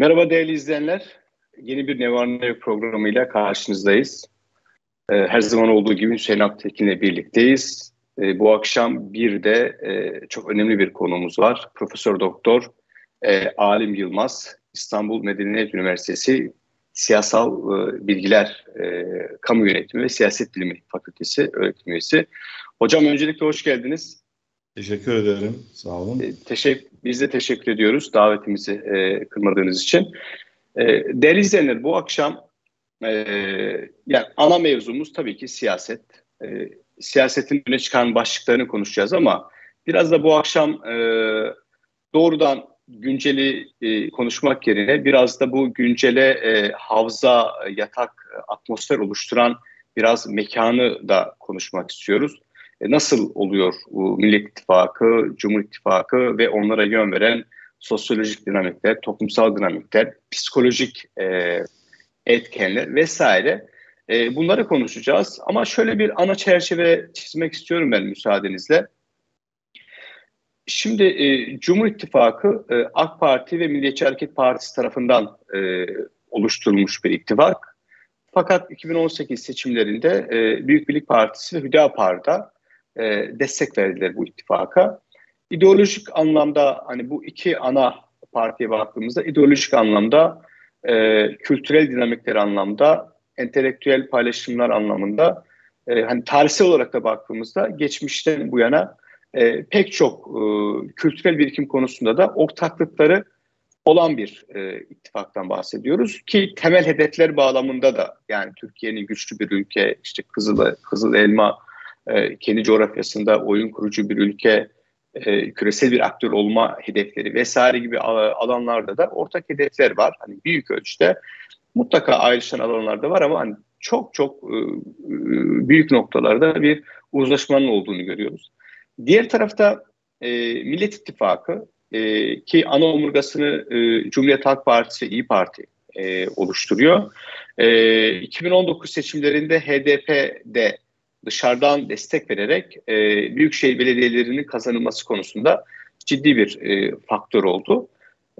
Merhaba değerli izleyenler. Yeni bir Nevarnev programıyla karşınızdayız. Ee, her zaman olduğu gibi Hüseyin Aktekin'le birlikteyiz. Ee, bu akşam bir de e, çok önemli bir konumuz var. Profesör Doktor e, Alim Yılmaz, İstanbul Medeniyet Üniversitesi Siyasal e, Bilgiler, Kamu Yönetimi ve Siyaset Bilimi Fakültesi öğretim üyesi. Hocam öncelikle hoş geldiniz. Teşekkür ederim. Sağ olun. Teşekkür, biz de teşekkür ediyoruz davetimizi e, kırmadığınız için. E, değerli izleyenler bu akşam e, yani ana mevzumuz tabii ki siyaset. E, siyasetin öne çıkan başlıklarını konuşacağız ama biraz da bu akşam e, doğrudan günceli e, konuşmak yerine biraz da bu güncele e, havza, yatak, atmosfer oluşturan biraz mekanı da konuşmak istiyoruz. E, nasıl oluyor Millet İttifakı, Cumhur İttifakı ve onlara yön veren sosyolojik dinamikler, toplumsal dinamikler, psikolojik e, etkenler vesaire. E, bunları konuşacağız ama şöyle bir ana çerçeve çizmek istiyorum ben müsaadenizle. Şimdi e, Cumhur İttifakı e, AK Parti ve Milliyetçi Hareket Partisi tarafından e, oluşturulmuş bir ittifak. Fakat 2018 seçimlerinde e, Büyük Birlik Partisi ve Hüdapar'da e, destek verdiler bu ittifaka. İdeolojik anlamda hani bu iki ana partiye baktığımızda ideolojik anlamda, e, kültürel dinamikler anlamda, entelektüel paylaşımlar anlamında, e, hani tarihsel olarak da baktığımızda geçmişten bu yana e, pek çok e, kültürel birikim konusunda da ortaklıkları olan bir e, ittifaktan bahsediyoruz ki temel hedefler bağlamında da yani Türkiye'nin güçlü bir ülke işte Kızıl Kızıl Elma e, kendi coğrafyasında oyun kurucu bir ülke, e, küresel bir aktör olma hedefleri vesaire gibi alanlarda da ortak hedefler var. Hani büyük ölçüde mutlaka ayrışan alanlarda var ama hani çok çok e, büyük noktalarda bir uzlaşmanın olduğunu görüyoruz. Diğer tarafta Millet İttifakı ki ana omurgasını Cumhuriyet Halk Partisi İyi Parti oluşturuyor. E, 2019 seçimlerinde HDP'de dışarıdan destek vererek e, büyükşehir belediyelerinin kazanılması konusunda ciddi bir e, faktör oldu.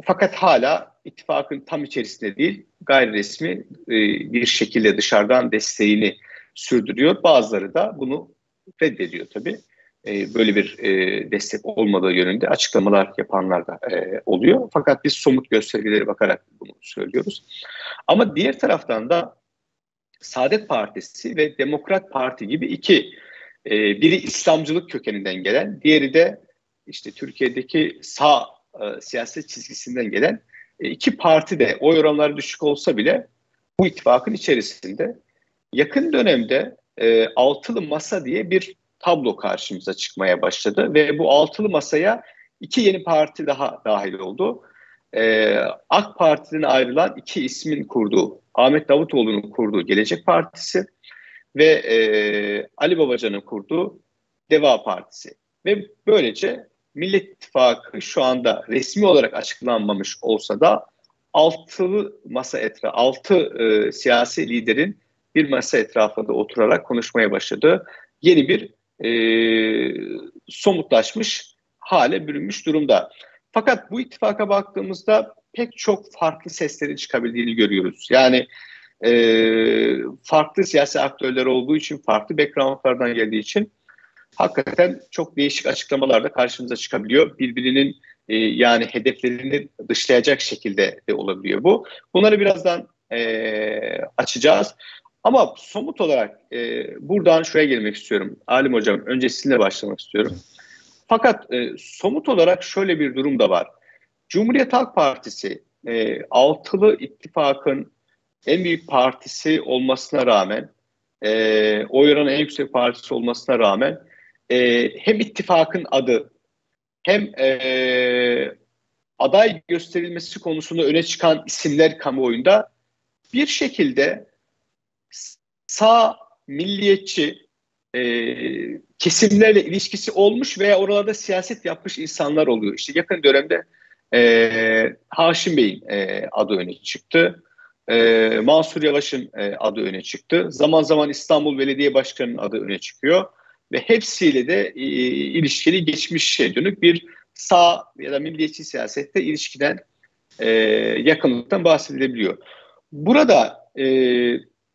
Fakat hala ittifakın tam içerisinde değil, gayri resmi e, bir şekilde dışarıdan desteğini sürdürüyor. Bazıları da bunu reddediyor tabii. E, böyle bir e, destek olmadığı yönünde açıklamalar yapanlar da e, oluyor. Fakat biz somut göstergelere bakarak bunu söylüyoruz. Ama diğer taraftan da Saadet Partisi ve Demokrat Parti gibi iki e, biri İslamcılık kökeninden gelen, diğeri de işte Türkiye'deki sağ e, siyaset çizgisinden gelen e, iki parti de oy oranları düşük olsa bile bu ittifakın içerisinde yakın dönemde e, altılı masa diye bir tablo karşımıza çıkmaya başladı ve bu altılı masaya iki yeni parti daha dahil oldu. E, AK Parti'den ayrılan iki ismin kurduğu Ahmet Davutoğlu'nun kurduğu Gelecek Partisi ve e, Ali Babacan'ın kurduğu Deva Partisi. Ve böylece Millet İttifakı şu anda resmi olarak açıklanmamış olsa da altılı masa etrafı, altı e, siyasi liderin bir masa etrafında oturarak konuşmaya başladı. Yeni bir e, somutlaşmış hale bürünmüş durumda. Fakat bu ittifaka baktığımızda pek çok farklı seslerin çıkabildiğini görüyoruz. Yani e, farklı siyasi aktörler olduğu için, farklı backgroundlardan geldiği için hakikaten çok değişik açıklamalar da karşımıza çıkabiliyor. Birbirinin e, yani hedeflerini dışlayacak şekilde de olabiliyor bu. Bunları birazdan e, açacağız. Ama somut olarak e, buradan şuraya gelmek istiyorum. Alim Hocam önce sizinle başlamak istiyorum. Fakat e, somut olarak şöyle bir durum da var. Cumhuriyet Halk Partisi e, altılı ittifakın en büyük partisi olmasına rağmen e, oy oranı en yüksek partisi olmasına rağmen e, hem ittifakın adı hem e, aday gösterilmesi konusunda öne çıkan isimler kamuoyunda bir şekilde sağ milliyetçi e, kesimlerle ilişkisi olmuş veya oralarda siyaset yapmış insanlar oluyor. İşte yakın dönemde e, Haşim Bey'in e, adı öne çıktı. E, Mansur Yavaş'ın e, adı öne çıktı. Zaman zaman İstanbul Belediye Başkanı'nın adı öne çıkıyor. Ve hepsiyle de e, ilişkili geçmişe dönük bir sağ ya da milliyetçi siyasette ilişkiden e, yakınlıktan bahsedilebiliyor. Burada e,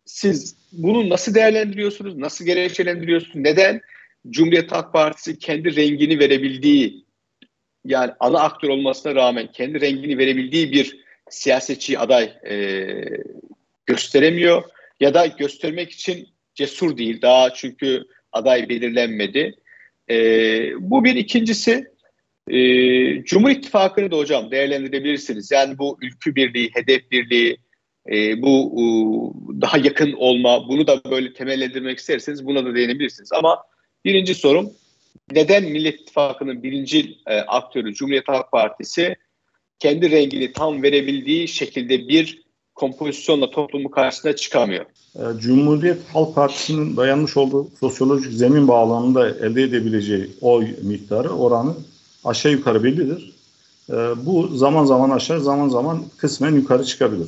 siz bunu nasıl değerlendiriyorsunuz? Nasıl gerekçelendiriyorsunuz? Neden Cumhuriyet Halk Partisi kendi rengini verebildiği yani ana aktör olmasına rağmen kendi rengini verebildiği bir siyasetçi aday e, gösteremiyor ya da göstermek için cesur değil daha çünkü aday belirlenmedi. E, bu bir ikincisi e, Cumhur İttifakı'nı da hocam değerlendirebilirsiniz. Yani bu ülkü birliği, hedef birliği, e, bu e, daha yakın olma, bunu da böyle temellendirmek isterseniz buna da değinebilirsiniz. Ama birinci sorum neden Millet İttifakı'nın birinci e, aktörü Cumhuriyet Halk Partisi kendi rengini tam verebildiği şekilde bir kompozisyonla toplumu karşısına çıkamıyor? E, Cumhuriyet Halk Partisi'nin dayanmış olduğu sosyolojik zemin bağlamında elde edebileceği oy miktarı, oranı aşağı yukarı bellidir. E, bu zaman zaman aşağı, zaman zaman kısmen yukarı çıkabilir.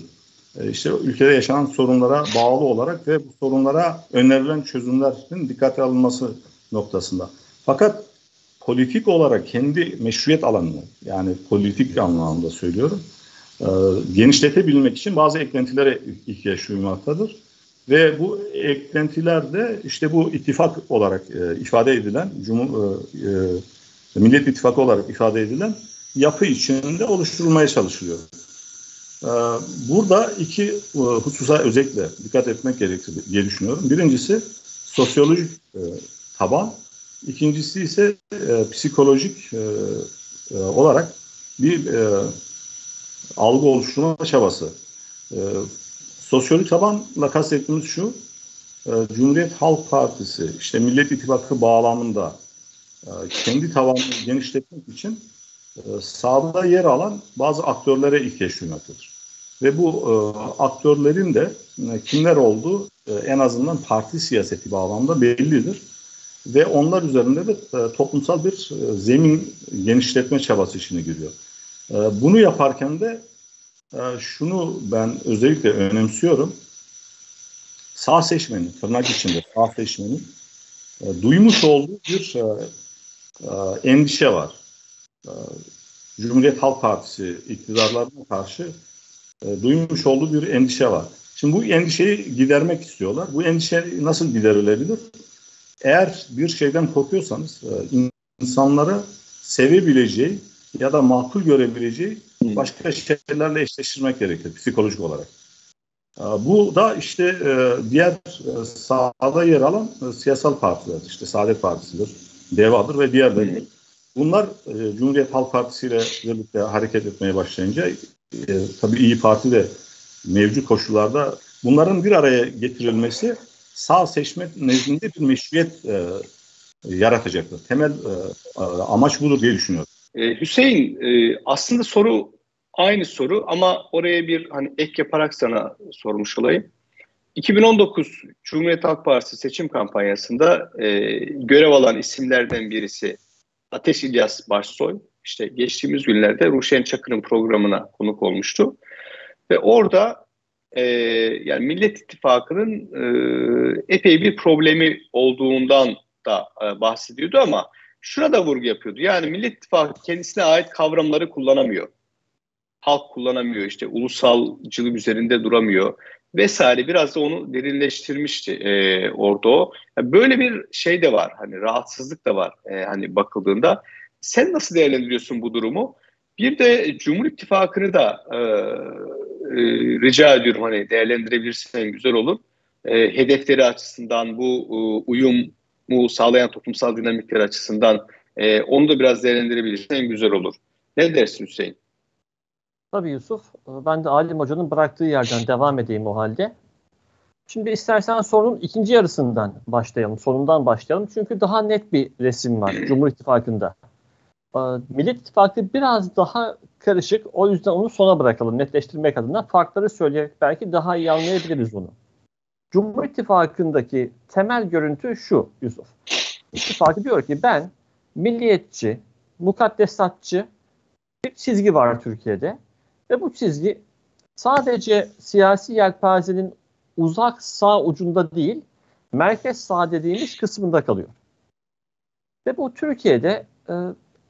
E, işte ülkede yaşanan sorunlara bağlı olarak ve bu sorunlara önerilen çözümlerin dikkate alınması noktasında. Fakat politik olarak kendi meşruiyet alanını yani politik anlamda söylüyorum e, genişletebilmek için bazı eklentilere ihtiyaç duymaktadır. Ve bu eklentiler de işte bu ittifak olarak e, ifade edilen Cumhur, e, e, Millet İttifakı olarak ifade edilen yapı içinde oluşturulmaya çalışılıyor. E, burada iki e, hususa özellikle dikkat etmek gerekir diye düşünüyorum. Birincisi sosyolojik e, taban, İkincisi ise e, psikolojik e, e, olarak bir e, algı oluşturma çabası. E, sosyolojik tabanla kastettiğimiz şu, e, Cumhuriyet Halk Partisi, işte Millet İttifakı bağlamında e, kendi tavanını genişletmek için e, sahada yer alan bazı aktörlere ihtiyaç duymaktadır. Ve bu e, aktörlerin de e, kimler olduğu e, en azından parti siyaseti bağlamında bellidir ve onlar üzerinde de e, toplumsal bir e, zemin genişletme çabası içine giriyor. E, bunu yaparken de şunu ben özellikle önemsiyorum. Sağ seçmenin, tırnak içinde sağ seçmenin duymuş olduğu bir endişe var. Cumhuriyet Halk Partisi iktidarlarına karşı duymuş olduğu bir endişe var. Şimdi bu endişeyi gidermek istiyorlar. Bu endişe nasıl giderilebilir? Eğer bir şeyden korkuyorsanız e, insanlara sevebileceği ya da makul görebileceği başka şeylerle eşleştirmek gerekir psikolojik olarak. E, bu da işte e, diğer sahada yer alan siyasal partiler, işte Saadet Partisi'dir, DEVA'dır ve diğerleri. Bunlar Cumhuriyet Halk Partisi ile birlikte hareket etmeye başlayınca tabii İyi Parti de mevcut koşullarda bunların bir araya getirilmesi sağ seçme nezdinde bir meşruiyet e, yaratacaktır. Temel e, amaç budur diye düşünüyorum. Ee, Hüseyin e, aslında soru aynı soru ama oraya bir hani ek yaparak sana sormuş olayım. 2019 Cumhuriyet Halk Partisi seçim kampanyasında e, görev alan isimlerden birisi Ateş İlyas Başsoy. İşte geçtiğimiz günlerde Ruşen Çakır'ın programına konuk olmuştu. Ve orada e, yani Millet İttifakı'nın e, epey bir problemi olduğundan da e, bahsediyordu ama şuna da vurgu yapıyordu. Yani Millet İttifakı kendisine ait kavramları kullanamıyor. Halk kullanamıyor işte ulusalcılık üzerinde duramıyor vesaire biraz da onu derinleştirmişti e, orada o. Yani böyle bir şey de var hani rahatsızlık da var e, hani bakıldığında. Sen nasıl değerlendiriyorsun bu durumu? Bir de Cumhur İttifakı'nı da e, e, rica ediyorum hani değerlendirebilirsen güzel olur. E, hedefleri açısından bu e, uyumu sağlayan toplumsal dinamikler açısından e, onu da biraz değerlendirebilirsen güzel olur. Ne dersin Hüseyin? Tabii Yusuf. Ben de Alim Hoca'nın bıraktığı yerden devam edeyim o halde. Şimdi istersen sorunun ikinci yarısından başlayalım, sonundan başlayalım. Çünkü daha net bir resim var Cumhur İttifakı'nda. Ee, Millet İttifakı biraz daha karışık. O yüzden onu sona bırakalım netleştirmek adına. Farkları söyleyerek belki daha iyi anlayabiliriz bunu. Cumhur İttifakı'ndaki temel görüntü şu Yusuf. İttifakı diyor ki ben milliyetçi, mukaddesatçı bir çizgi var Türkiye'de. Ve bu çizgi sadece siyasi yelpazenin uzak sağ ucunda değil, merkez sağ dediğimiz kısmında kalıyor. Ve bu Türkiye'de e,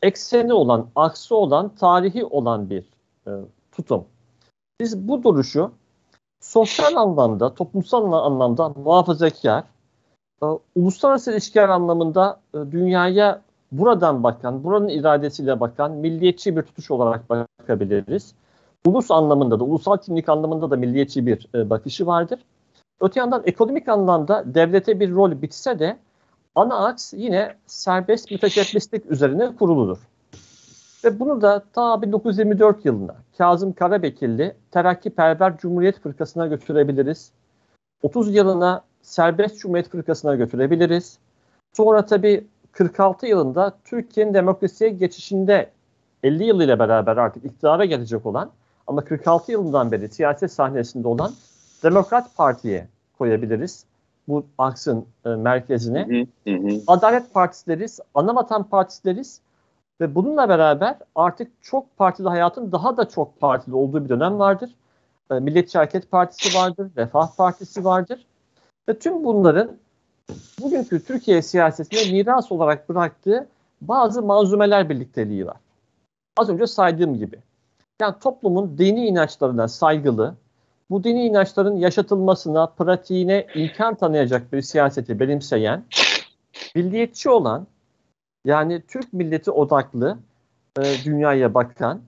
ekseni olan, aksı olan, tarihi olan bir e, tutum. Biz bu duruşu sosyal anlamda, toplumsal anlamda muhafazakar, e, uluslararası ilişkiler anlamında e, dünyaya buradan bakan, buranın iradesiyle bakan milliyetçi bir tutuş olarak bakabiliriz. Ulus anlamında da, ulusal kimlik anlamında da milliyetçi bir e, bakışı vardır. Öte yandan ekonomik anlamda devlete bir rol bitse de ana aks yine serbest müteşebbislik üzerine kuruludur. Ve bunu da ta 1924 yılında Kazım Karabekirli Terakkiperver Cumhuriyet Fırkası'na götürebiliriz. 30 yılına Serbest Cumhuriyet Fırkası'na götürebiliriz. Sonra tabii 46 yılında Türkiye'nin demokrasiye geçişinde 50 yıl ile beraber artık iktidara gelecek olan ama 46 yılından beri siyaset sahnesinde olan Demokrat Parti'ye koyabiliriz. Bu aksın e, merkezine. Hı hı hı. Adalet Partisi deriz, Anavatan Partisi deriz. Ve bununla beraber artık çok partili hayatın daha da çok partili olduğu bir dönem vardır. E, Milliyetçi Hareket Partisi vardır, Refah Partisi vardır. Ve tüm bunların bugünkü Türkiye siyasetine miras olarak bıraktığı bazı malzumeler birlikteliği var. Az önce saydığım gibi. Yani toplumun dini inançlarına saygılı, bu dini inançların yaşatılmasına, pratiğine imkan tanıyacak bir siyaseti benimseyen, milliyetçi olan, yani Türk milleti odaklı e, dünyaya bakan,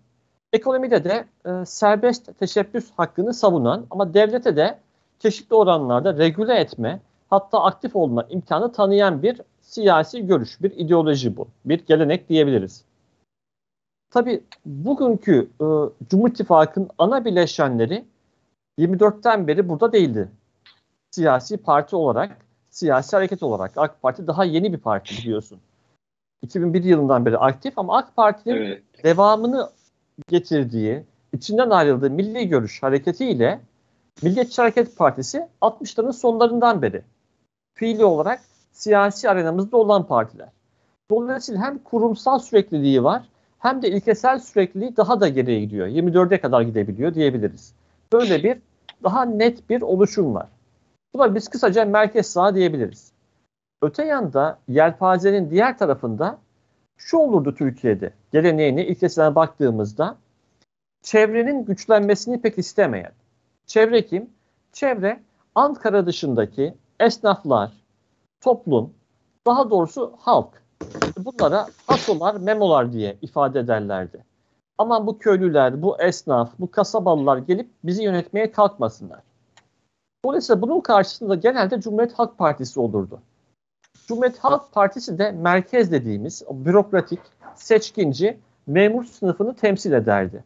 ekonomide de e, serbest teşebbüs hakkını savunan ama devlete de çeşitli oranlarda regüle etme, hatta aktif olma imkanı tanıyan bir siyasi görüş, bir ideoloji bu. Bir gelenek diyebiliriz. Tabii bugünkü e, Cumhur İttifakı'nın ana bileşenleri 24'ten beri burada değildi. Siyasi parti olarak, siyasi hareket olarak. AK Parti daha yeni bir parti biliyorsun. 2001 yılından beri aktif ama AK Parti'nin evet. devamını getirdiği, içinden ayrıldığı milli görüş hareketiyle Milliyetçi Hareket Partisi 60'ların sonlarından beri fiili olarak siyasi arenamızda olan partiler. Dolayısıyla hem kurumsal sürekliliği var hem de ilkesel sürekliliği daha da geriye gidiyor. 24'e kadar gidebiliyor diyebiliriz. Böyle bir daha net bir oluşum var. Buna biz kısaca merkez sağ diyebiliriz. Öte yanda yelpazenin diğer tarafında şu olurdu Türkiye'de geleneğine ilkesine baktığımızda çevrenin güçlenmesini pek istemeyen. Çevre kim? Çevre Ankara dışındaki esnaflar, toplum, daha doğrusu halk. Bunlara asolar, memolar diye ifade ederlerdi. Aman bu köylüler, bu esnaf, bu kasabalılar gelip bizi yönetmeye kalkmasınlar. Dolayısıyla bunun karşısında genelde Cumhuriyet Halk Partisi olurdu. Cumhuriyet Halk Partisi de merkez dediğimiz bürokratik, seçkinci, memur sınıfını temsil ederdi.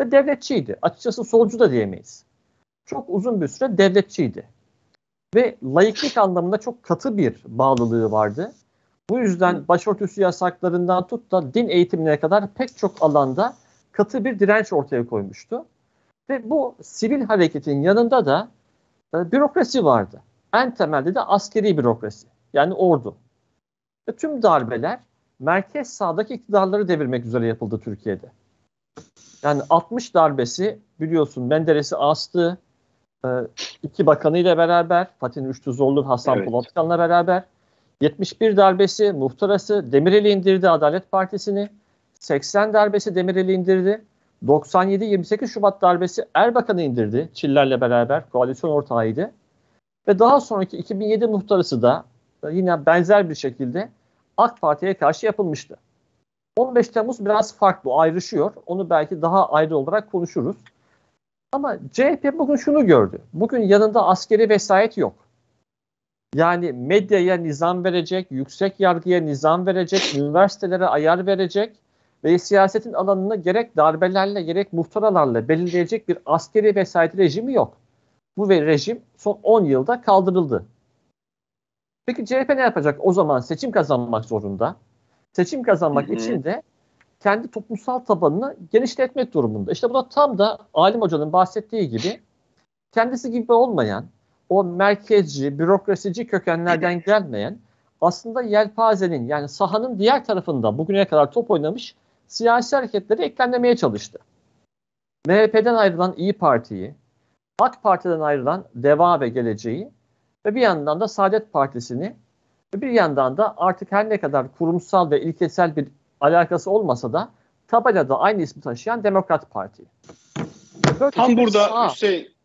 Ve devletçiydi. Açıkçası solcu da diyemeyiz. Çok uzun bir süre devletçiydi. Ve laiklik anlamında çok katı bir bağlılığı vardı. Bu yüzden başörtüsü yasaklarından tut da din eğitimine kadar pek çok alanda katı bir direnç ortaya koymuştu. Ve bu sivil hareketin yanında da e, bürokrasi vardı. En temelde de askeri bürokrasi. Yani ordu. Ve tüm darbeler merkez sağdaki iktidarları devirmek üzere yapıldı Türkiye'de. Yani 60 darbesi biliyorsun Menderes'i astı. E, iki bakanıyla beraber Fatih Rüştü Zorlu, Hasan evet. Polatkan'la beraber 71 darbesi muhtarası Demirel'i indirdi Adalet Partisi'ni. 80 darbesi Demirel'i indirdi. 97-28 Şubat darbesi Erbakan'ı indirdi. Çiller'le beraber koalisyon ortağıydı. Ve daha sonraki 2007 muhtarası da yine benzer bir şekilde AK Parti'ye karşı yapılmıştı. 15 Temmuz biraz farklı, ayrışıyor. Onu belki daha ayrı olarak konuşuruz. Ama CHP bugün şunu gördü. Bugün yanında askeri vesayet yok. Yani medyaya nizam verecek, yüksek yargıya nizam verecek, üniversitelere ayar verecek ve siyasetin alanını gerek darbelerle gerek muhtaralarla belirleyecek bir askeri vesayet rejimi yok. Bu ve rejim son 10 yılda kaldırıldı. Peki CHP ne yapacak? O zaman seçim kazanmak zorunda. Seçim kazanmak hı hı. için de kendi toplumsal tabanını genişletmek durumunda. İşte bu da tam da Alim Hoca'nın bahsettiği gibi kendisi gibi olmayan, o merkezci, bürokrasici kökenlerden gelmeyen aslında yelpazenin yani sahanın diğer tarafında bugüne kadar top oynamış siyasi hareketleri eklemlemeye çalıştı. MHP'den ayrılan İyi Parti'yi, AK Parti'den ayrılan Deva ve Geleceği ve bir yandan da Saadet Partisi'ni ve bir yandan da artık her ne kadar kurumsal ve ilkesel bir alakası olmasa da tabelada aynı ismi taşıyan Demokrat Parti. Tam burada sağ. Hüseyin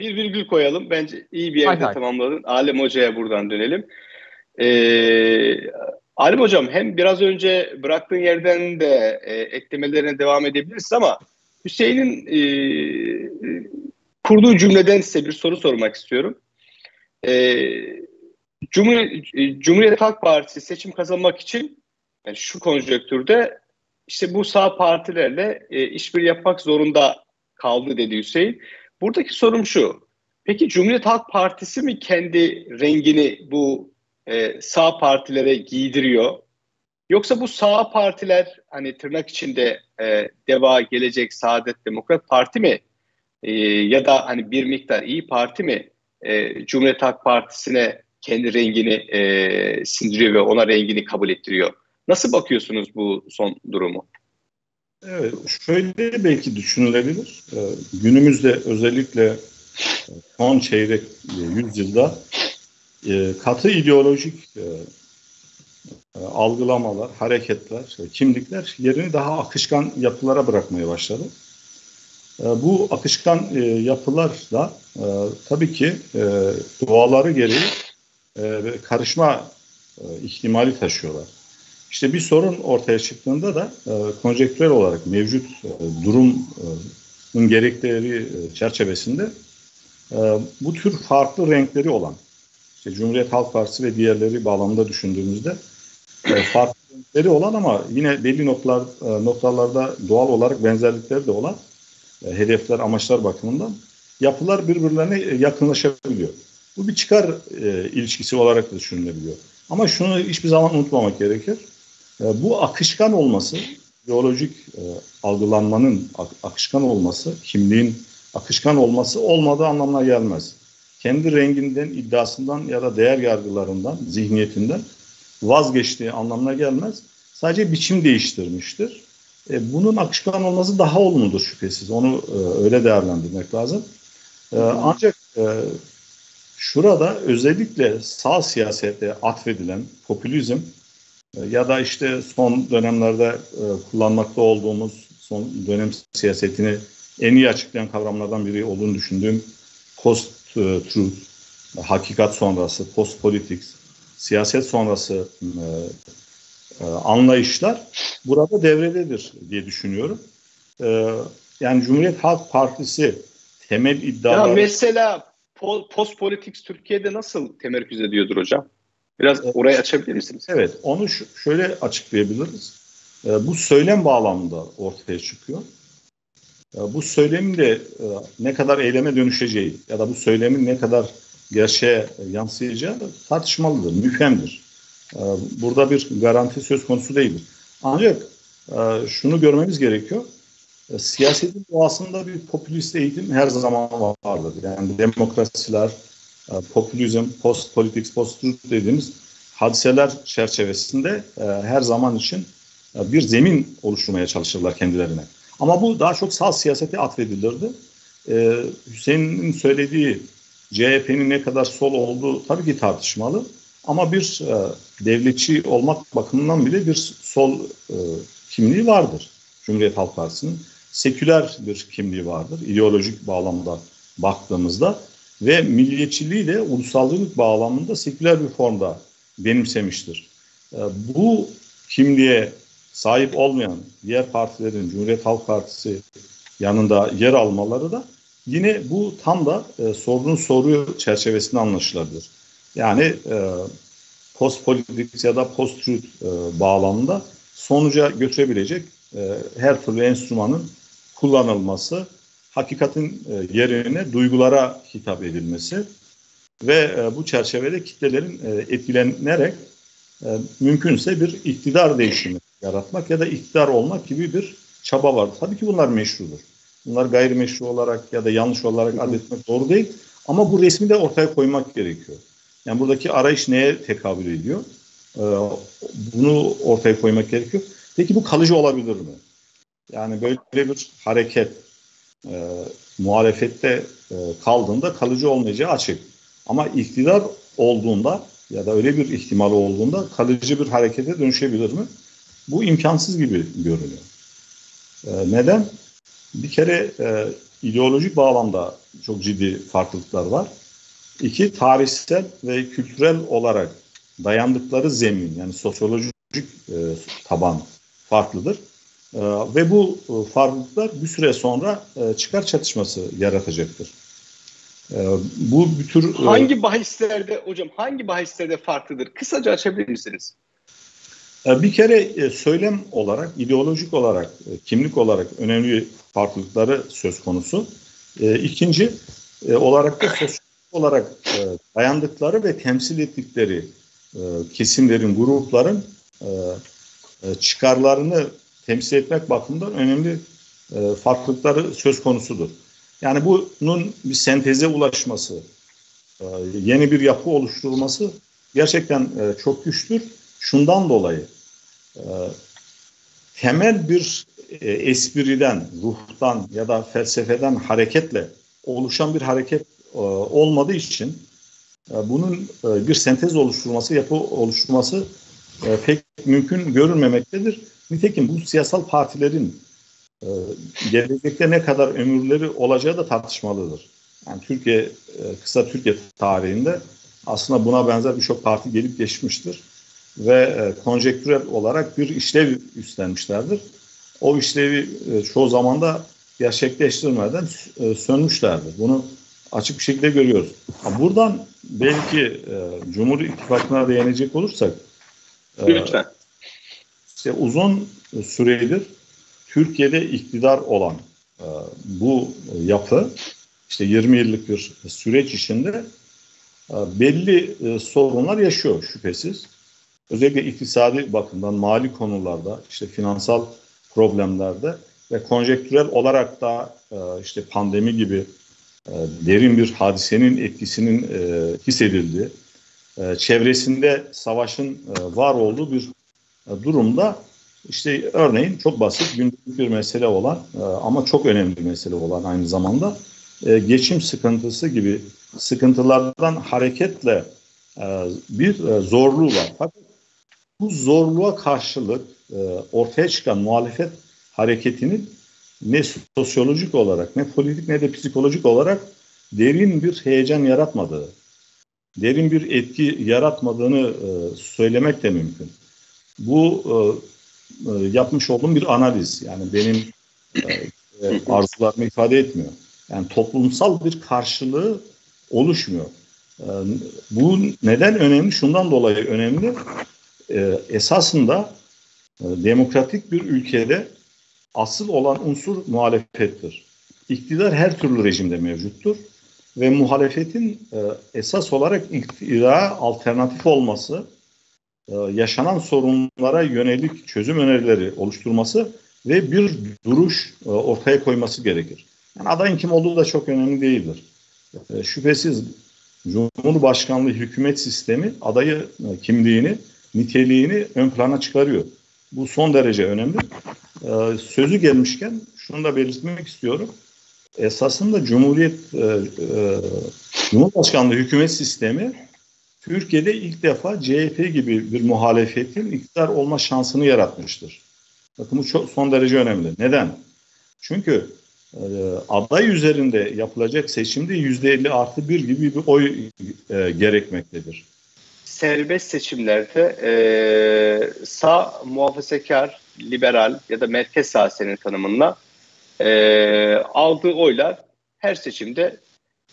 bir virgül koyalım. Bence iyi bir yerde hay tamamladın. Alem Hoca'ya buradan dönelim. Ee, Alem Hocam hem biraz önce bıraktığın yerden de e, eklemelerine devam edebiliriz ama Hüseyin'in e, kurduğu cümleden size bir soru sormak istiyorum. E, Cumhuriyet, Cumhuriyet Halk Partisi seçim kazanmak için yani şu konjonktürde işte bu sağ partilerle e, işbirliği yapmak zorunda kaldı dedi Hüseyin. Buradaki sorum şu. Peki Cumhuriyet Halk Partisi mi kendi rengini bu e, sağ partilere giydiriyor? Yoksa bu sağ partiler hani tırnak içinde e, Deva, Gelecek, Saadet, Demokrat Parti mi e, ya da hani bir miktar iyi Parti mi e, Cumhuriyet Halk Partisi'ne kendi rengini e, sindiriyor ve ona rengini kabul ettiriyor? Nasıl bakıyorsunuz bu son durumu? Evet, şöyle belki düşünülebilir. Ee, günümüzde özellikle e, son çeyrek e, yüzyılda e, katı ideolojik e, e, algılamalar, hareketler, kimlikler yerini daha akışkan yapılara bırakmaya başladı. Bu akışkan yapılar da tabii ki doğaları gereği karışma ihtimali taşıyorlar. İşte bir sorun ortaya çıktığında da e, konjektürel olarak mevcut e, durumun gerekleri e, çerçevesinde e, bu tür farklı renkleri olan işte Cumhuriyet Halk Partisi ve diğerleri bağlamında düşündüğümüzde e, farklı renkleri olan ama yine belli noktalar, e, noktalarda doğal olarak benzerlikleri de olan e, hedefler, amaçlar bakımından yapılar birbirlerine e, yakınlaşabiliyor. Bu bir çıkar e, ilişkisi olarak da düşünülebiliyor. Ama şunu hiçbir zaman unutmamak gerekir. E, bu akışkan olması, biyolojik e, algılanmanın ak- akışkan olması, kimliğin akışkan olması olmadığı anlamına gelmez. Kendi renginden, iddiasından ya da değer yargılarından, zihniyetinden vazgeçtiği anlamına gelmez. Sadece biçim değiştirmiştir. E, bunun akışkan olması daha olumludur şüphesiz. Onu öyle değerlendirmek lazım. Ancak şurada özellikle sağ siyasete atfedilen popülizm ya da işte son dönemlerde e, kullanmakta olduğumuz son dönem siyasetini en iyi açıklayan kavramlardan biri olduğunu düşündüğüm post-truth, hakikat sonrası, post-politics, siyaset sonrası e, e, anlayışlar burada devrededir diye düşünüyorum. E, yani Cumhuriyet Halk Partisi temel iddialar... Ya mesela post politics Türkiye'de nasıl temerküz ediyordur hocam? Biraz orayı açabilir misiniz? Evet, onu şöyle açıklayabiliriz. E, bu söylem bağlamında ortaya çıkıyor. E, bu söylemin de e, ne kadar eyleme dönüşeceği ya da bu söylemin ne kadar gerçeğe yansıyacağı tartışmalıdır, müfemdir. E, burada bir garanti söz konusu değildir. Ancak e, şunu görmemiz gerekiyor. E, siyasetin doğasında bir popülist eğitim her zaman vardır. Yani demokrasiler, popülizm, post politics, post truth dediğimiz hadiseler çerçevesinde e, her zaman için e, bir zemin oluşturmaya çalışırlar kendilerine. Ama bu daha çok sağ siyasete atfedilirdi. E, Hüseyin'in söylediği CHP'nin ne kadar sol olduğu tabii ki tartışmalı. Ama bir e, devletçi olmak bakımından bile bir sol e, kimliği vardır Cumhuriyet Halk Partisi'nin. Seküler bir kimliği vardır ideolojik bağlamda baktığımızda ve milliyetçiliği de ulusalcılık bağlamında seküler bir formda benimsemiştir. E, bu kimliğe sahip olmayan diğer partilerin Cumhuriyet Halk Partisi yanında yer almaları da yine bu tam da e, sorduğun soruyu çerçevesinde anlaşılabilir. Yani e, post politics ya da post truth e, bağlamında sonuca götürebilecek e, her türlü enstrümanın kullanılması, hakikatin e, yerine duygulara hitap edilmesi ve e, bu çerçevede kitlelerin e, etkilenerek e, mümkünse bir iktidar değişimi yaratmak ya da iktidar olmak gibi bir çaba var. Tabii ki bunlar meşrudur. Bunlar gayrimeşru olarak ya da yanlış olarak adetmek doğru değil. Ama bu resmi de ortaya koymak gerekiyor. Yani buradaki arayış neye tekabül ediyor? Ee, bunu ortaya koymak gerekiyor. Peki bu kalıcı olabilir mi? Yani böyle bir hareket e, muhalefette e, kaldığında kalıcı olmayacağı açık. Ama iktidar olduğunda ya da öyle bir ihtimal olduğunda kalıcı bir harekete dönüşebilir mi? Bu imkansız gibi görünüyor. E, neden? Bir kere e, ideolojik bağlamda çok ciddi farklılıklar var. İki, tarihsel ve kültürel olarak dayandıkları zemin yani sosyolojik e, taban farklıdır. E, ve bu e, farklılıklar bir süre sonra e, çıkar çatışması yaratacaktır. E, bu bir tür... E, hangi bahislerde hocam hangi bahislerde farklıdır? Kısaca açabilir misiniz? E, bir kere e, söylem olarak, ideolojik olarak, e, kimlik olarak önemli farklılıkları söz konusu. İkinci olarak da sosyal olarak dayandıkları ve temsil ettikleri kesimlerin, grupların çıkarlarını temsil etmek bakımından önemli farklılıkları söz konusudur. Yani bunun bir senteze ulaşması, yeni bir yapı oluşturulması gerçekten çok güçtür. Şundan dolayı e, temel bir e, espriden, ruhtan ya da felsefeden hareketle oluşan bir hareket e, olmadığı için e, bunun e, bir sentez oluşturması, yapı oluşturması e, pek mümkün görülmemektedir. Nitekim bu siyasal partilerin e, gelecekte ne kadar ömürleri olacağı da tartışmalıdır. Yani Türkiye, e, kısa Türkiye tarihinde aslında buna benzer birçok parti gelip geçmiştir ve e, konjektürel olarak bir işlev üstlenmişlerdir. O işlevi e, çoğu zaman da gerçekleştirmeden e, sönmüşlerdir. Bunu açık bir şekilde görüyoruz. Buradan belki e, Cumhur İttifakı'na değinecek olursak e, Lütfen. İşte uzun süredir Türkiye'de iktidar olan e, bu yapı işte 20 yıllık bir süreç içinde e, belli e, sorunlar yaşıyor şüphesiz. Özellikle iktisadi bakımdan mali konularda işte finansal problemlerde ve konjektürel olarak da e, işte pandemi gibi e, derin bir hadisenin etkisinin e, hissedildiği, e, çevresinde savaşın e, var olduğu bir durumda işte örneğin çok basit günlük bir mesele olan e, ama çok önemli bir mesele olan aynı zamanda e, geçim sıkıntısı gibi sıkıntılardan hareketle e, bir zorluğu var. Fakat bu zorluğa karşılık ortaya çıkan muhalefet hareketinin ne sosyolojik olarak ne politik ne de psikolojik olarak derin bir heyecan yaratmadığı, derin bir etki yaratmadığını söylemek de mümkün. Bu e, e, yapmış olduğum bir analiz. Yani benim e, e, arzularımı ifade etmiyor. Yani toplumsal bir karşılığı oluşmuyor. E, bu neden önemli? Şundan dolayı önemli e, esasında e, demokratik bir ülkede asıl olan unsur muhalefettir. İktidar her türlü rejimde mevcuttur ve muhalefetin e, esas olarak iktidara alternatif olması, yaşanan sorunlara yönelik çözüm önerileri oluşturması ve bir duruş e, ortaya koyması gerekir. Yani adayın kim olduğu da çok önemli değildir. E, şüphesiz Cumhurbaşkanlığı hükümet sistemi adayı e, kimliğini niteliğini ön plana çıkarıyor. Bu son derece önemli. Sözü gelmişken şunu da belirtmek istiyorum. Esasında Cumhuriyet e, e, Cumhurbaşkanlığı hükümet sistemi Türkiye'de ilk defa CHP gibi bir muhalefetin iktidar olma şansını yaratmıştır. Bakın bu çok son derece önemli. Neden? Çünkü e, aday üzerinde yapılacak seçimde yüzde elli artı bir gibi bir oy e, gerekmektedir serbest seçimlerde e, sağ muhafazakar, liberal ya da merkez sağ senin tanımınla e, aldığı oylar her seçimde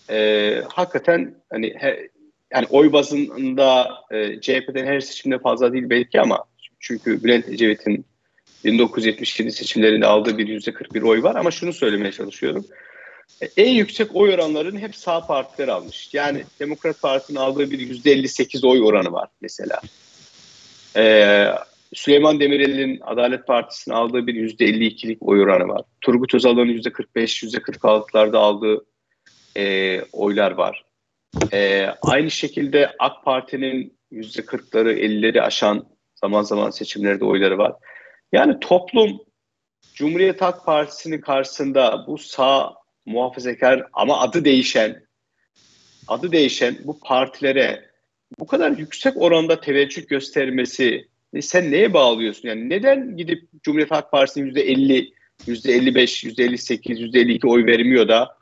e, hakikaten hani he, yani oy bazında e, CHP'den her seçimde fazla değil belki ama çünkü Bülent Ecevit'in 1977 seçimlerinde aldığı bir yüzde 41 oy var ama şunu söylemeye çalışıyorum. E, en yüksek oy oranlarını hep sağ partiler almış. Yani Demokrat Parti'nin aldığı bir yüzde 58 oy oranı var mesela. Ee, Süleyman Demirel'in Adalet Partisi'nin aldığı bir yüzde 52'lik oy oranı var. Turgut Özal'ın yüzde 45, yüzde 46'larda aldığı e, oylar var. E, aynı şekilde AK Parti'nin yüzde 40'ları 50'leri aşan zaman zaman seçimlerde oyları var. Yani toplum Cumhuriyet Halk Partisi'nin karşısında bu sağ muhafazakar ama adı değişen adı değişen bu partilere bu kadar yüksek oranda teveccüh göstermesi sen neye bağlıyorsun? Yani neden gidip Cumhuriyet Halk Partisi'nin yüzde 50 %55, %58, %52 oy vermiyor da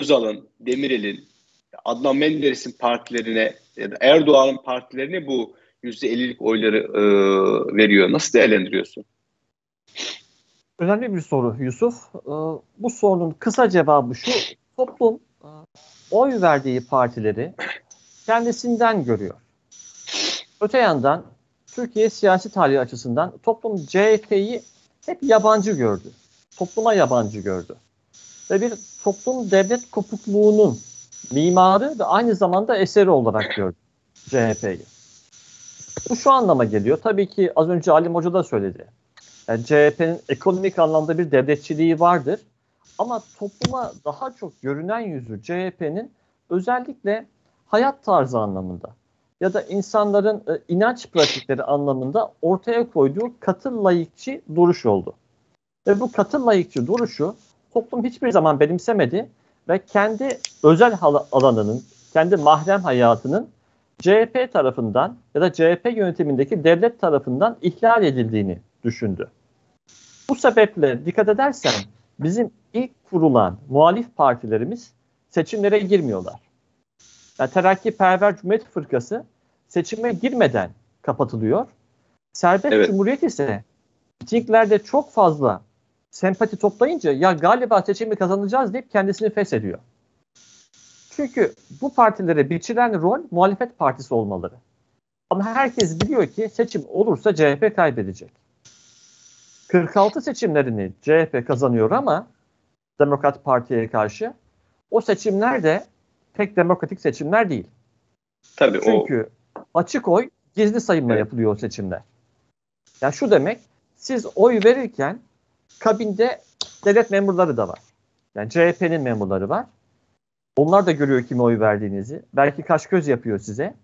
Özal'ın, Demirel'in, Adnan Menderes'in partilerine ya da Erdoğan'ın partilerine bu %50'lik oyları e, veriyor. Nasıl değerlendiriyorsun? Önemli bir soru Yusuf. E, bu sorunun kısa cevabı şu. Toplum e, oy verdiği partileri kendisinden görüyor. Öte yandan Türkiye siyasi tarihi açısından toplum CHP'yi hep yabancı gördü. Topluma yabancı gördü. Ve bir toplum devlet kopukluğunun mimarı ve aynı zamanda eseri olarak gördü CHP'yi. Bu şu anlama geliyor. Tabii ki az önce Ali Hoca da söyledi. Yani CHP'nin ekonomik anlamda bir devletçiliği vardır. Ama topluma daha çok görünen yüzü CHP'nin özellikle hayat tarzı anlamında ya da insanların e, inanç pratikleri anlamında ortaya koyduğu katı layıkçı duruş oldu. Ve bu katı layıkçı duruşu toplum hiçbir zaman benimsemedi ve kendi özel alanının, kendi mahrem hayatının CHP tarafından ya da CHP yönetimindeki devlet tarafından ihlal edildiğini düşündü. Bu sebeple dikkat edersen bizim ilk kurulan muhalif partilerimiz seçimlere girmiyorlar. Yani Terakkiperver Cumhuriyet Fırkası seçime girmeden kapatılıyor. Serbest evet. Cumhuriyet ise mitinglerde çok fazla sempati toplayınca ya galiba seçimi kazanacağız deyip kendisini feshediyor. Çünkü bu partilere biçilen rol muhalefet partisi olmaları. Ama herkes biliyor ki seçim olursa CHP kaybedecek. 46 seçimlerini CHP kazanıyor ama Demokrat Parti'ye karşı o seçimler de pek demokratik seçimler değil. Tabii Çünkü o... açık oy gizli sayımla evet. yapılıyor o seçimler. Yani şu demek siz oy verirken kabinde devlet memurları da var. Yani CHP'nin memurları var. Onlar da görüyor kime oy verdiğinizi. Belki kaş göz yapıyor size.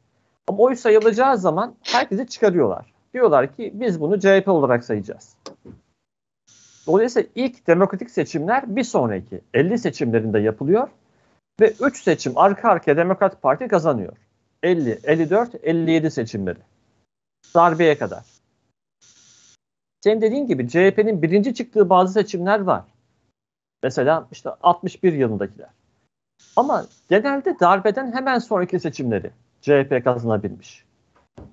Ama oy sayılacağı zaman herkesi çıkarıyorlar. Diyorlar ki biz bunu CHP olarak sayacağız. Dolayısıyla ilk demokratik seçimler bir sonraki 50 seçimlerinde yapılıyor ve 3 seçim arka arkaya Demokrat Parti kazanıyor. 50, 54, 57 seçimleri. Darbeye kadar. Senin dediğin gibi CHP'nin birinci çıktığı bazı seçimler var. Mesela işte 61 yılındakiler. Ama genelde darbeden hemen sonraki seçimleri CHP kazanabilmiş.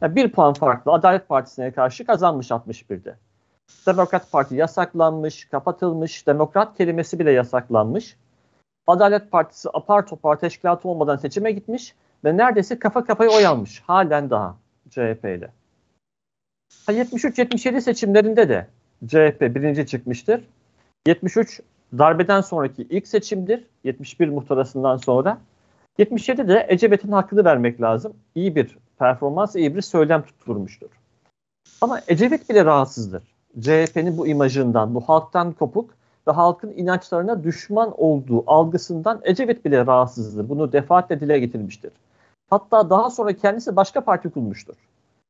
Yani bir puan farklı Adalet Partisi'ne karşı kazanmış 61'de. Demokrat Parti yasaklanmış, kapatılmış, demokrat kelimesi bile yasaklanmış. Adalet Partisi apar topar teşkilatı olmadan seçime gitmiş ve neredeyse kafa kafaya oy almış. Halen daha CHP ile. 73-77 seçimlerinde de CHP birinci çıkmıştır. 73 darbeden sonraki ilk seçimdir. 71 muhtarasından sonra. 77'de Ecevit'in hakkını vermek lazım. İyi bir performans, iyi bir söylem tutturmuştur. Ama Ecevit bile rahatsızdır. CHP'nin bu imajından, bu halktan kopuk ve halkın inançlarına düşman olduğu algısından Ecevit bile rahatsızdır. Bunu defaatle dile getirmiştir. Hatta daha sonra kendisi başka parti kurmuştur.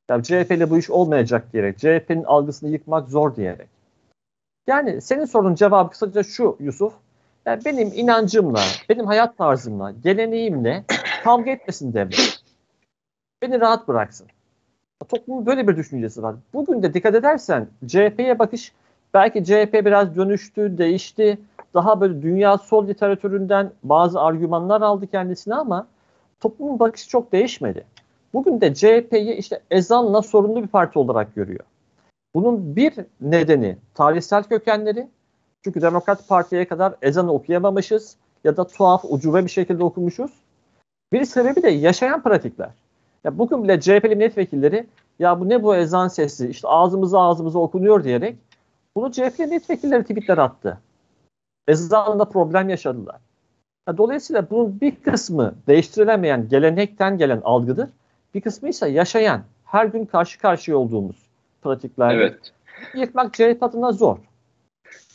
Yani CHP ile bu iş olmayacak diyerek, CHP'nin algısını yıkmak zor diyerek. Yani senin sorunun cevabı kısaca şu Yusuf. Yani benim inancımla, benim hayat tarzımla, geleneğimle kavga etmesin devlet. Beni rahat bıraksın. Toplumun böyle bir düşüncesi var. Bugün de dikkat edersen CHP'ye bakış belki CHP biraz dönüştü, değişti. Daha böyle dünya sol literatüründen bazı argümanlar aldı kendisine ama toplumun bakışı çok değişmedi. Bugün de CHP'yi işte ezanla sorunlu bir parti olarak görüyor. Bunun bir nedeni tarihsel kökenleri. Çünkü Demokrat Parti'ye kadar ezanı okuyamamışız ya da tuhaf, ucube bir şekilde okumuşuz. Bir sebebi de yaşayan pratikler. Ya bugün bile CHP'li milletvekilleri ya bu ne bu ezan sesi işte ağzımıza ağzımıza okunuyor diyerek bunu CHP'li milletvekilleri tweetler attı. Ezanla problem yaşadılar. Ya dolayısıyla bunun bir kısmı değiştirilemeyen gelenekten gelen algıdır. Bir kısmı ise yaşayan, her gün karşı karşıya olduğumuz pratikler. Evet. Yıkmak CHP adına zor.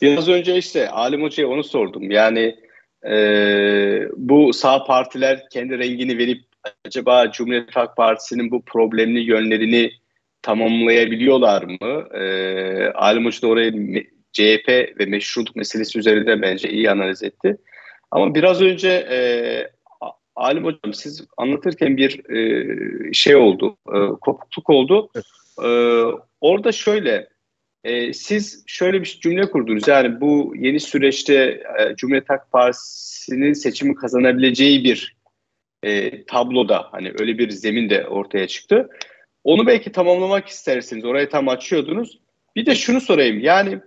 Biraz önce işte Alim Hoca'ya onu sordum. Yani e, bu sağ partiler kendi rengini verip acaba Cumhuriyet Halk Partisi'nin bu problemli yönlerini tamamlayabiliyorlar mı? E, Alim Hoca da oraya CHP ve meşruluk meselesi üzerinde bence iyi analiz etti. Ama biraz önce e, Alim Hocam siz anlatırken bir e, şey oldu, e, kopukluk oldu. E, orada şöyle, e, siz şöyle bir cümle kurdunuz. Yani bu yeni süreçte e, Cumhuriyet Halk Partisi'nin seçimi kazanabileceği bir e, tabloda hani öyle bir zemin de ortaya çıktı. Onu belki tamamlamak isterseniz orayı tam açıyordunuz. Bir de şunu sorayım. Yani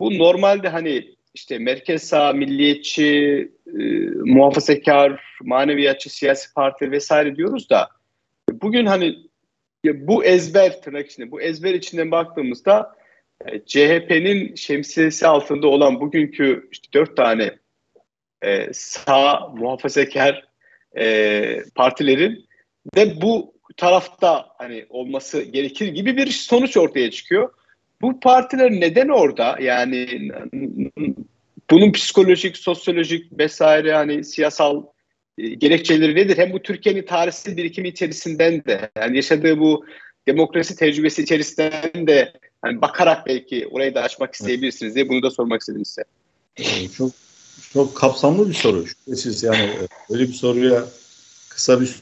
bu normalde hani işte merkez sağ, milliyetçi, e, muhafazakar, maneviyatçı siyasi parti vesaire diyoruz da bugün hani bu ezber tırnak içinde bu ezber içinden baktığımızda e, CHP'nin şemsiyesi altında olan bugünkü işte dört tane e, sağ muhafazakar e, partilerin de bu tarafta hani olması gerekir gibi bir sonuç ortaya çıkıyor. Bu partiler neden orada? Yani bunun psikolojik, sosyolojik vesaire hani siyasal gerekçeleri nedir? Hem bu Türkiye'nin tarihsel birikimi içerisinden de yani yaşadığı bu demokrasi tecrübesi içerisinden de hani bakarak belki orayı da açmak isteyebilirsiniz diye bunu da sormak istedim size. Ee, çok çok kapsamlı bir soru. Şüphesiz yani e, öyle bir soruya kısa bir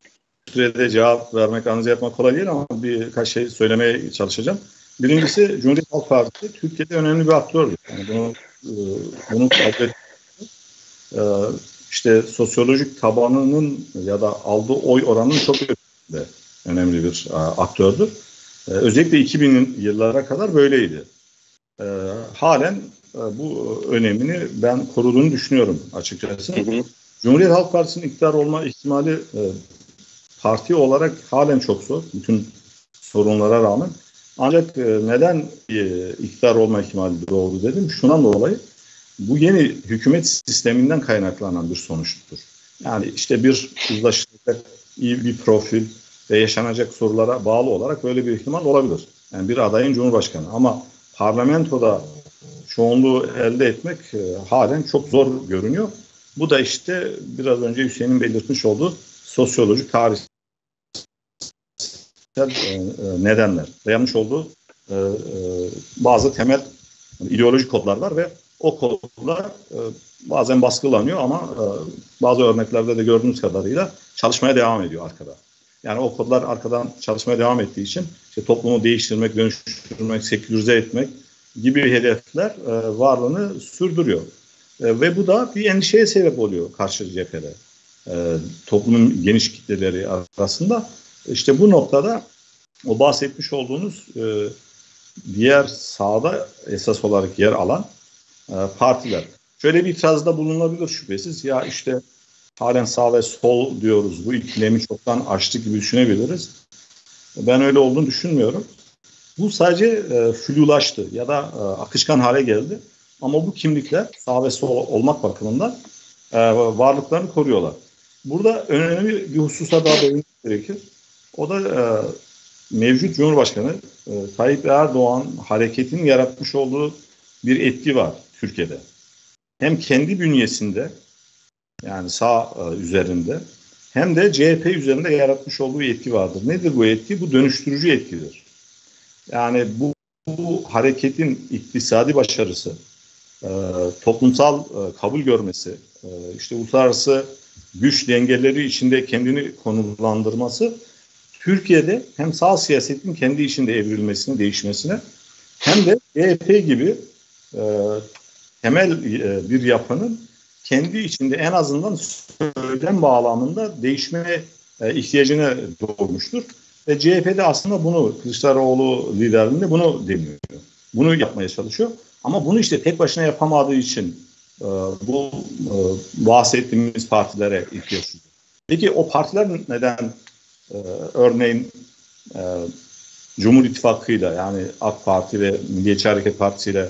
sürede cevap vermek, analiz yapmak kolay değil ama birkaç şey söylemeye çalışacağım. Birincisi Cumhuriyet Halk Partisi Türkiye'de önemli bir aktördür. Yani bunu e, bunu kabul e, işte sosyolojik tabanının ya da aldığı oy oranının çok önemli, önemli bir e, aktördür. Özellikle 2000 yıllara kadar böyleydi. Halen bu önemini ben koruduğunu düşünüyorum açıkçası. Hı hı. Cumhuriyet Halk Partisi'nin iktidar olma ihtimali parti olarak halen çok zor. Bütün sorunlara rağmen. Ancak e, neden e, iktidar olma ihtimali doğdu dedim. Şundan dolayı bu yeni hükümet sisteminden kaynaklanan bir sonuçtur. Yani işte bir uzlaşılacak iyi bir profil ve yaşanacak sorulara bağlı olarak böyle bir ihtimal olabilir. Yani bir adayın cumhurbaşkanı ama parlamentoda çoğunluğu elde etmek e, halen çok zor görünüyor. Bu da işte biraz önce Hüseyin'in belirtmiş olduğu sosyolojik tarih e, e, nedenler, dayanmış olduğu e, bazı temel ideolojik kodlar var ve o kodlar bazen baskılanıyor ama bazı örneklerde de gördüğümüz kadarıyla çalışmaya devam ediyor arkada. Yani o kodlar arkadan çalışmaya devam ettiği için işte toplumu değiştirmek, dönüştürmek, sekülerize etmek gibi hedefler varlığını sürdürüyor. Ve bu da bir endişeye sebep oluyor karşı cephede. Toplumun geniş kitleleri arasında işte bu noktada o bahsetmiş olduğunuz e, diğer sağda esas olarak yer alan e, partiler. Şöyle bir itirazda bulunabilir şüphesiz. Ya işte halen sağ ve sol diyoruz. Bu ikilemi çoktan aştı gibi düşünebiliriz. Ben öyle olduğunu düşünmüyorum. Bu sadece e, flulaştı ya da e, akışkan hale geldi. Ama bu kimlikler sağ ve sol olmak bakımından e, varlıklarını koruyorlar. Burada önemli bir hususa daha değinmek gerekir. O da e, mevcut Cumhurbaşkanı e, Tayyip Erdoğan hareketinin yaratmış olduğu bir etki var Türkiye'de. Hem kendi bünyesinde yani sağ e, üzerinde hem de CHP üzerinde yaratmış olduğu etki vardır. Nedir bu etki? Bu dönüştürücü etkidir. Yani bu, bu hareketin iktisadi başarısı, e, toplumsal e, kabul görmesi, e, işte uluslararası güç dengeleri içinde kendini konumlandırması Türkiye'de hem sağ siyasetin kendi içinde evrilmesine, değişmesine hem de CHP gibi e, temel e, bir yapının kendi içinde en azından söylem bağlamında değişmeye e, ihtiyacını doğurmuştur. Ve CHP de aslında bunu Kılıçdaroğlu liderliğinde bunu deniyor. Bunu yapmaya çalışıyor. Ama bunu işte tek başına yapamadığı için e, bu e, bahsettiğimiz partilere ihtiyaç duyuyor. Peki o partiler neden örneğin e, Cumhur İttifakı'yla yani AK Parti ve Milliyetçi Hareket Partisi ile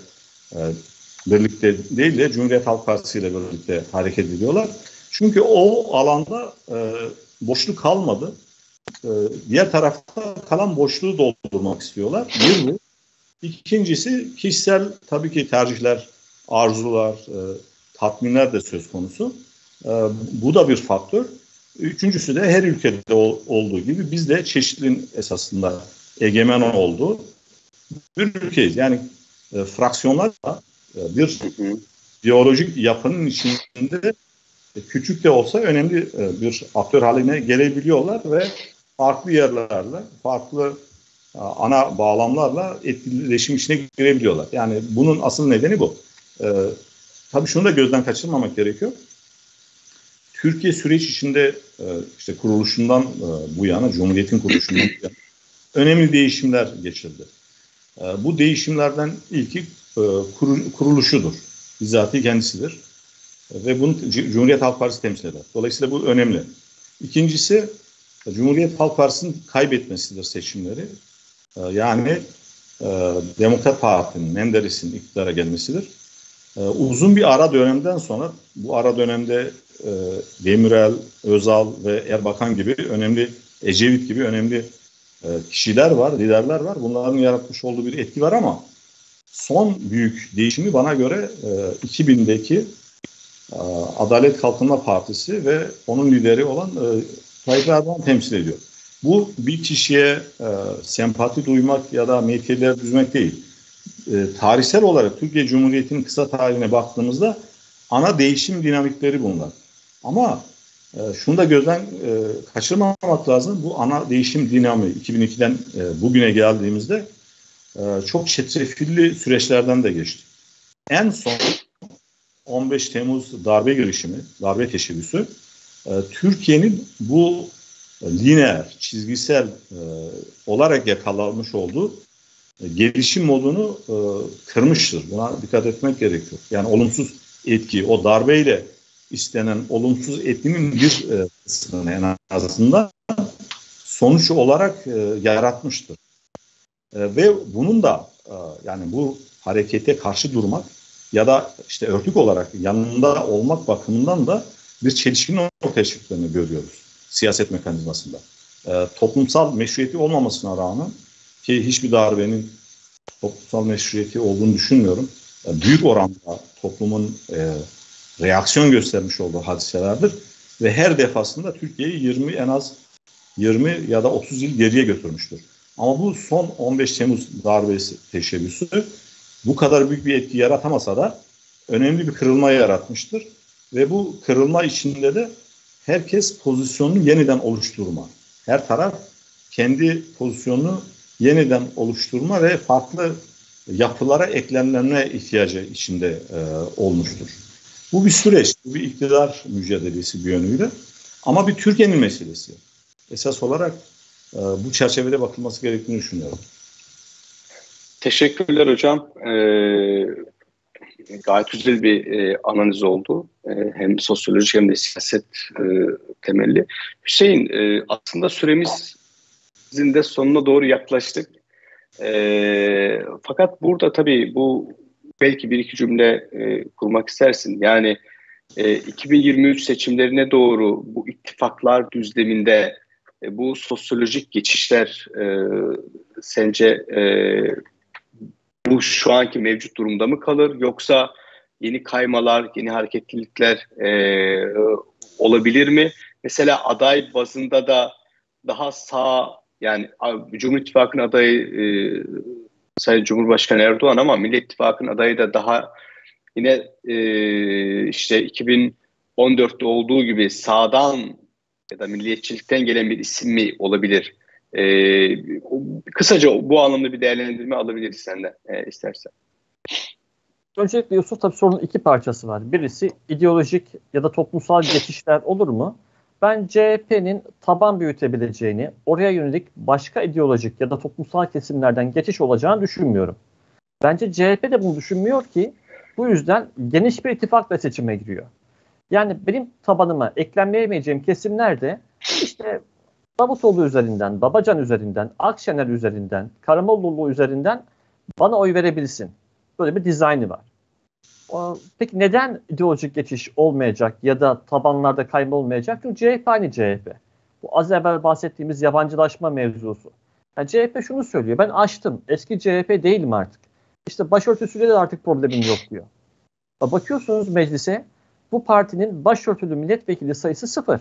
birlikte değil de Cumhuriyet Halk Partisi ile birlikte hareket ediyorlar. Çünkü o alanda e, boşluk kalmadı. E, diğer tarafta kalan boşluğu doldurmak istiyorlar. Bir bu. İkincisi kişisel tabii ki tercihler, arzular, e, tatminler de söz konusu. E, bu da bir faktör. Üçüncüsü de her ülkede olduğu gibi biz de çeşitliliğin esasında egemen olduğu bir ülkeyiz. Yani e, fraksiyonlarla e, bir biyolojik yapının içinde e, küçük de olsa önemli e, bir aktör haline gelebiliyorlar ve farklı yerlerle, farklı ana bağlamlarla etkileşim içine girebiliyorlar. Yani bunun asıl nedeni bu. E, tabii şunu da gözden kaçırmamak gerekiyor. Türkiye süreç içinde e, işte kuruluşundan e, bu yana, Cumhuriyet'in kuruluşundan bu yana önemli değişimler geçirdi. E, bu değişimlerden ilki e, kuruluşudur. Bizzati kendisidir. Ve bunu Cumhuriyet Halk Partisi temsil eder. Dolayısıyla bu önemli. İkincisi Cumhuriyet Halk Partisi'nin kaybetmesidir seçimleri. Yani Demokrat Parti'nin, Menderes'in iktidara gelmesidir. Uzun bir ara dönemden sonra bu ara dönemde Demirel, Özal ve Erbakan gibi önemli, Ecevit gibi önemli kişiler var, liderler var. Bunların yaratmış olduğu bir etki var ama son büyük değişimi bana göre 2000'deki Adalet Kalkınma Partisi ve onun lideri olan Tayyip Erdoğan temsil ediyor. Bu bir kişiye e, sempati duymak ya da mevkiler düzmek değil. E, tarihsel olarak Türkiye Cumhuriyeti'nin kısa tarihine baktığımızda ana değişim dinamikleri bunlar. Ama e, şunu da gözden e, kaçırmamak lazım. Bu ana değişim dinamiği 2002'den e, bugüne geldiğimizde e, çok çetrefilli süreçlerden de geçti. En son 15 Temmuz darbe girişimi, darbe teşebbüsü e, Türkiye'nin bu lineer, çizgisel e, olarak yakalanmış olduğu e, gelişim modunu kırmıştır. Buna dikkat etmek gerekiyor. Yani olumsuz etki, o darbeyle istenen olumsuz etkinin bir kısmını en azından sonuç olarak yaratmıştır. E, ve bunun da e, yani bu harekete karşı durmak ya da işte örtük olarak yanında olmak bakımından da bir çelişkinin ortaya çıktığını görüyoruz siyaset mekanizmasında. E, toplumsal meşruiyeti olmamasına rağmen ki hiçbir darbenin toplumsal meşruiyeti olduğunu düşünmüyorum. E, büyük oranda toplumun e, reaksiyon göstermiş olduğu hadiselerdir ve her defasında Türkiye'yi 20 en az 20 ya da 30 yıl geriye götürmüştür. Ama bu son 15 Temmuz darbesi teşebbüsü bu kadar büyük bir etki yaratamasa da önemli bir kırılma yaratmıştır. Ve bu kırılma içinde de herkes pozisyonunu yeniden oluşturma. Her taraf kendi pozisyonunu yeniden oluşturma ve farklı yapılara eklemlenme ihtiyacı içinde e, olmuştur. Bu bir süreç, bu bir iktidar mücadelesi bir yönüyle ama bir Türkiye'nin meselesi. Esas olarak bu çerçevede bakılması gerektiğini düşünüyorum. Teşekkürler hocam. Ee, gayet güzel bir e, analiz oldu. E, hem sosyolojik hem de siyaset e, temelli. Hüseyin e, aslında süremizin de sonuna doğru yaklaştık. E, fakat burada tabii bu belki bir iki cümle e, kurmak istersin. Yani e, 2023 seçimlerine doğru bu ittifaklar düzleminde e, bu sosyolojik geçişler e, sence e, bu şu anki mevcut durumda mı kalır yoksa yeni kaymalar, yeni hareketlilikler e, olabilir mi? Mesela aday bazında da daha sağ yani Cumhur İttifakı'nın adayı e, Sayın Cumhurbaşkanı Erdoğan ama Millet İttifakı'nın adayı da daha yine e, işte 2014'te olduğu gibi sağdan ya da milliyetçilikten gelen bir isim mi olabilir? E, kısaca bu anlamda bir değerlendirme alabiliriz senden e, istersen. Öncelikle Yusuf tabii sorunun iki parçası var. Birisi ideolojik ya da toplumsal geçişler olur mu? Ben CHP'nin taban büyütebileceğini, oraya yönelik başka ideolojik ya da toplumsal kesimlerden geçiş olacağını düşünmüyorum. Bence CHP de bunu düşünmüyor ki bu yüzden geniş bir ittifakla seçime giriyor. Yani benim tabanıma eklenmeyemeyeceğim kesimler de işte Davutoğlu üzerinden, Babacan üzerinden, Akşener üzerinden, Karamollaoğlu üzerinden bana oy verebilsin. Böyle bir dizaynı var. Peki neden ideolojik geçiş olmayacak ya da tabanlarda kayma olmayacak? Çünkü CHP aynı CHP. Bu az evvel bahsettiğimiz yabancılaşma mevzusu. Yani CHP şunu söylüyor. Ben açtım. Eski CHP değilim artık. İşte başörtüsüyle de artık problemim yok diyor. Bakıyorsunuz meclise bu partinin başörtülü milletvekili sayısı sıfır.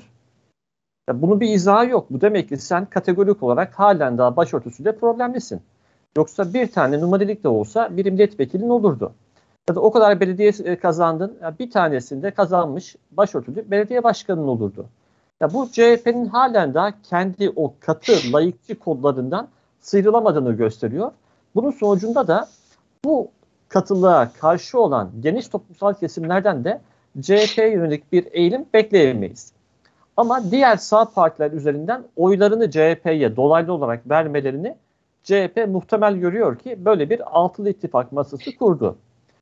Ya bunun bir izahı yok. Bu demek ki sen kategorik olarak halen daha başörtüsüyle problemlisin. Yoksa bir tane numaralık da olsa bir milletvekilin olurdu. Ya da o kadar belediye e, kazandın, ya bir tanesinde kazanmış başörtülü belediye başkanın olurdu. Ya bu CHP'nin halen daha kendi o katı layıkçı kodlarından sıyrılamadığını gösteriyor. Bunun sonucunda da bu katılığa karşı olan geniş toplumsal kesimlerden de CHP'ye yönelik bir eğilim bekleyemeyiz. Ama diğer sağ partiler üzerinden oylarını CHP'ye dolaylı olarak vermelerini CHP muhtemel görüyor ki böyle bir altılı ittifak masası kurdu.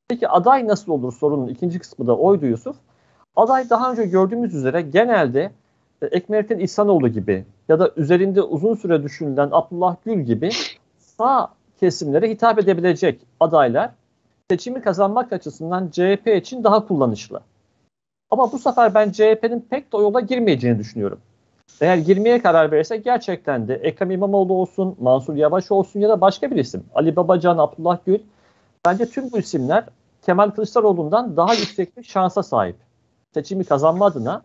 Peki aday nasıl olur sorunun ikinci kısmı da oydu Yusuf. Aday daha önce gördüğümüz üzere genelde e, Ekmelettin İhsanoğlu gibi ya da üzerinde uzun süre düşünülen Abdullah Gül gibi sağ kesimlere hitap edebilecek adaylar seçimi kazanmak açısından CHP için daha kullanışlı. Ama bu sefer ben CHP'nin pek de o yola girmeyeceğini düşünüyorum. Eğer girmeye karar verirse gerçekten de Ekrem İmamoğlu olsun, Mansur Yavaş olsun ya da başka bir isim. Ali Babacan, Abdullah Gül. Bence tüm bu isimler Kemal Kılıçdaroğlu'ndan daha yüksek bir şansa sahip. Seçimi kazanma adına.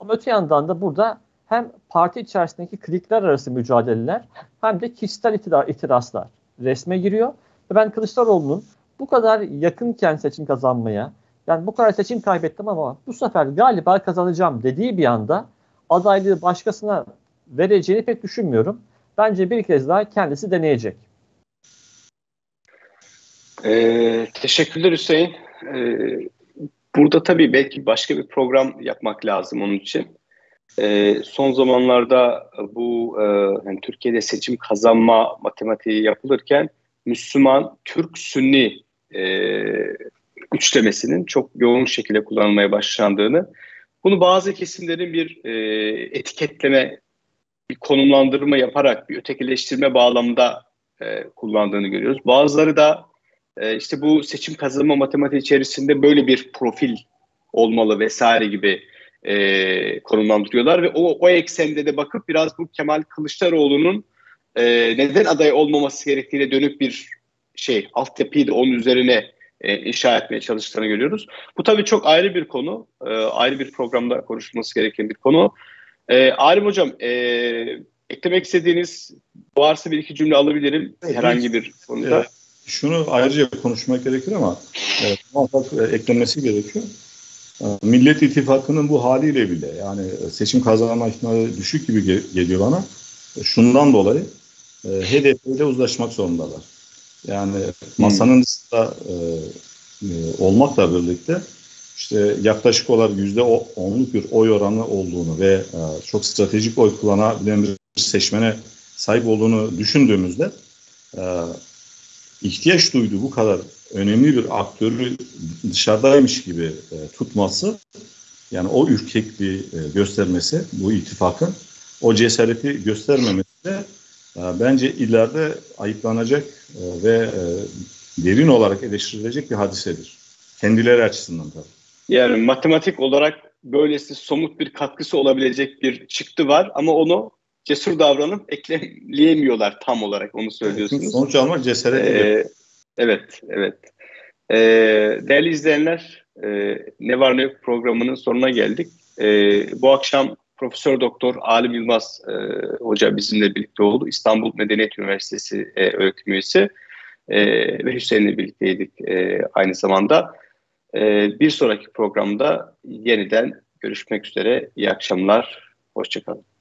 Ama öte yandan da burada hem parti içerisindeki klikler arası mücadeleler hem de kişisel itirazlar resme giriyor. Ve ben Kılıçdaroğlu'nun bu kadar yakınken seçim kazanmaya, yani bu kadar seçim kaybettim ama bu sefer galiba kazanacağım dediği bir anda adaylığı başkasına vereceğini pek düşünmüyorum. Bence bir kez daha kendisi deneyecek. Ee, teşekkürler Hüseyin. Ee, burada tabii belki başka bir program yapmak lazım onun için. Ee, son zamanlarda bu e, yani Türkiye'de seçim kazanma matematiği yapılırken Müslüman, Türk, Sünni e, üçlemesinin çok yoğun şekilde kullanılmaya başlandığını, bunu bazı kesimlerin bir e, etiketleme, bir konumlandırma yaparak bir ötekileştirme bağlamında e, kullandığını görüyoruz. Bazıları da e, işte bu seçim kazanma matematiği içerisinde böyle bir profil olmalı vesaire gibi e, konumlandırıyorlar ve o, o eksende de bakıp biraz bu Kemal Kılıçdaroğlu'nun e, neden aday olmaması gerektiğine dönük bir şey altyapıyı da onun üzerine e, inşa etmeye çalıştığını görüyoruz. Bu tabii çok ayrı bir konu. E, ayrı bir programda konuşulması gereken bir konu. E, Alim Hocam e, eklemek istediğiniz varsa bir iki cümle alabilirim herhangi bir konuda. Evet. Şunu ayrıca konuşmak gerekir ama evet, muhakkak e, eklenmesi gerekiyor. E, Millet İttifakı'nın bu haliyle bile yani seçim kazanma ihtimali düşük gibi geliyor bana. Şundan dolayı e, HDP'yle uzlaşmak zorundalar. Yani masanın dışında e, e, olmakla birlikte işte yaklaşık olarak yüzde onluk bir oy oranı olduğunu ve e, çok stratejik oy kullanabilen bir seçmene sahip olduğunu düşündüğümüzde e, ihtiyaç duyduğu bu kadar önemli bir aktörü dışarıdaymış gibi e, tutması yani o ürkekliği e, göstermesi bu ittifakın o cesareti göstermemesi de bence ileride ayıplanacak e, ve e, derin olarak eleştirilecek bir hadisedir. Kendileri açısından tabii. Yani matematik olarak böylesi somut bir katkısı olabilecek bir çıktı var ama onu cesur davranıp eklemleyemiyorlar tam olarak onu söylüyorsunuz. Sonuç almak cesaret ee, Evet, evet. Ee, değerli izleyenler, e, Ne Var Ne Yok programının sonuna geldik. E, bu akşam Profesör Doktor Alim Yılmaz e, Hoca bizimle birlikte oldu. İstanbul Medeniyet Üniversitesi e, öğretim üyesi e, ve Hüseyin'le birlikteydik e, aynı zamanda. E, bir sonraki programda yeniden görüşmek üzere. İyi akşamlar, hoşçakalın.